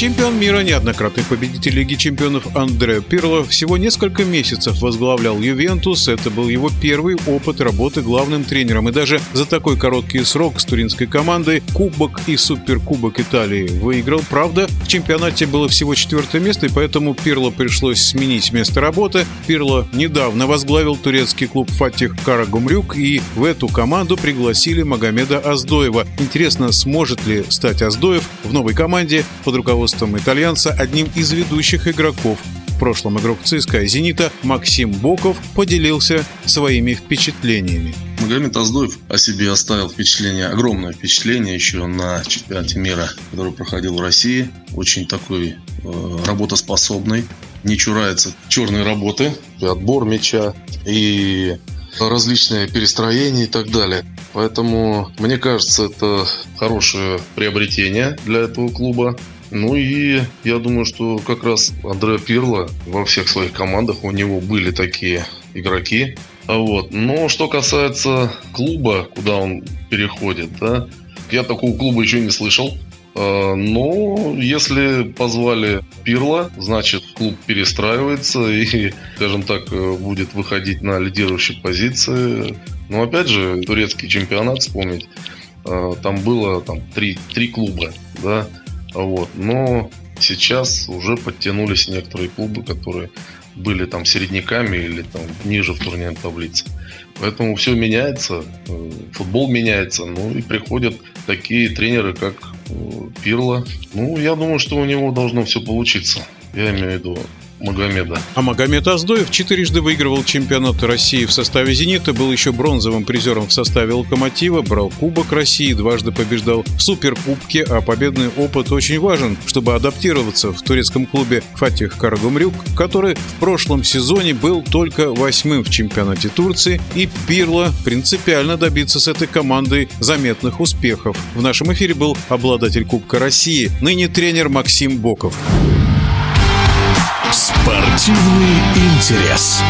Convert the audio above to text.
Чемпион мира, неоднократный победитель Лиги чемпионов Андре Пирло всего несколько месяцев возглавлял Ювентус. Это был его первый опыт работы главным тренером. И даже за такой короткий срок с туринской командой Кубок и Суперкубок Италии выиграл. Правда, в чемпионате было всего четвертое место, и поэтому Пирло пришлось сменить место работы. Пирло недавно возглавил турецкий клуб Фатих Карагумрюк, и в эту команду пригласили Магомеда Аздоева. Интересно, сможет ли стать Аздоев в новой команде под руководством руководством итальянца одним из ведущих игроков. В прошлом игрок ЦСКА «Зенита» Максим Боков поделился своими впечатлениями. Магомед Аздоев о себе оставил впечатление, огромное впечатление еще на чемпионате мира, который проходил в России. Очень такой э, работоспособный, не чурается черной работы, и отбор мяча и различные перестроения и так далее. Поэтому, мне кажется, это хорошее приобретение для этого клуба. Ну и я думаю, что как раз Андре Пирло во всех своих командах у него были такие игроки. А вот. Но что касается клуба, куда он переходит, да, я такого клуба еще не слышал. А, но если позвали Пирла, значит клуб перестраивается и, скажем так, будет выходить на лидирующие позиции. Но опять же, турецкий чемпионат вспомнить, а, там было там три, три клуба, да, вот. Но сейчас уже подтянулись некоторые клубы, которые были там середняками или там ниже в турнирной таблице. Поэтому все меняется, э, футбол меняется, ну и приходят такие тренеры, как э, Пирло. Ну, я думаю, что у него должно все получиться. Я имею в виду Магомеда. А Магомед Аздоев четырежды выигрывал чемпионат России в составе «Зенита», был еще бронзовым призером в составе «Локомотива», брал Кубок России, дважды побеждал в Суперкубке, а победный опыт очень важен, чтобы адаптироваться в турецком клубе «Фатих Карагумрюк», который в прошлом сезоне был только восьмым в чемпионате Турции, и Пирло принципиально добиться с этой командой заметных успехов. В нашем эфире был обладатель Кубка России, ныне тренер Максим Боков. Спортивный интерес.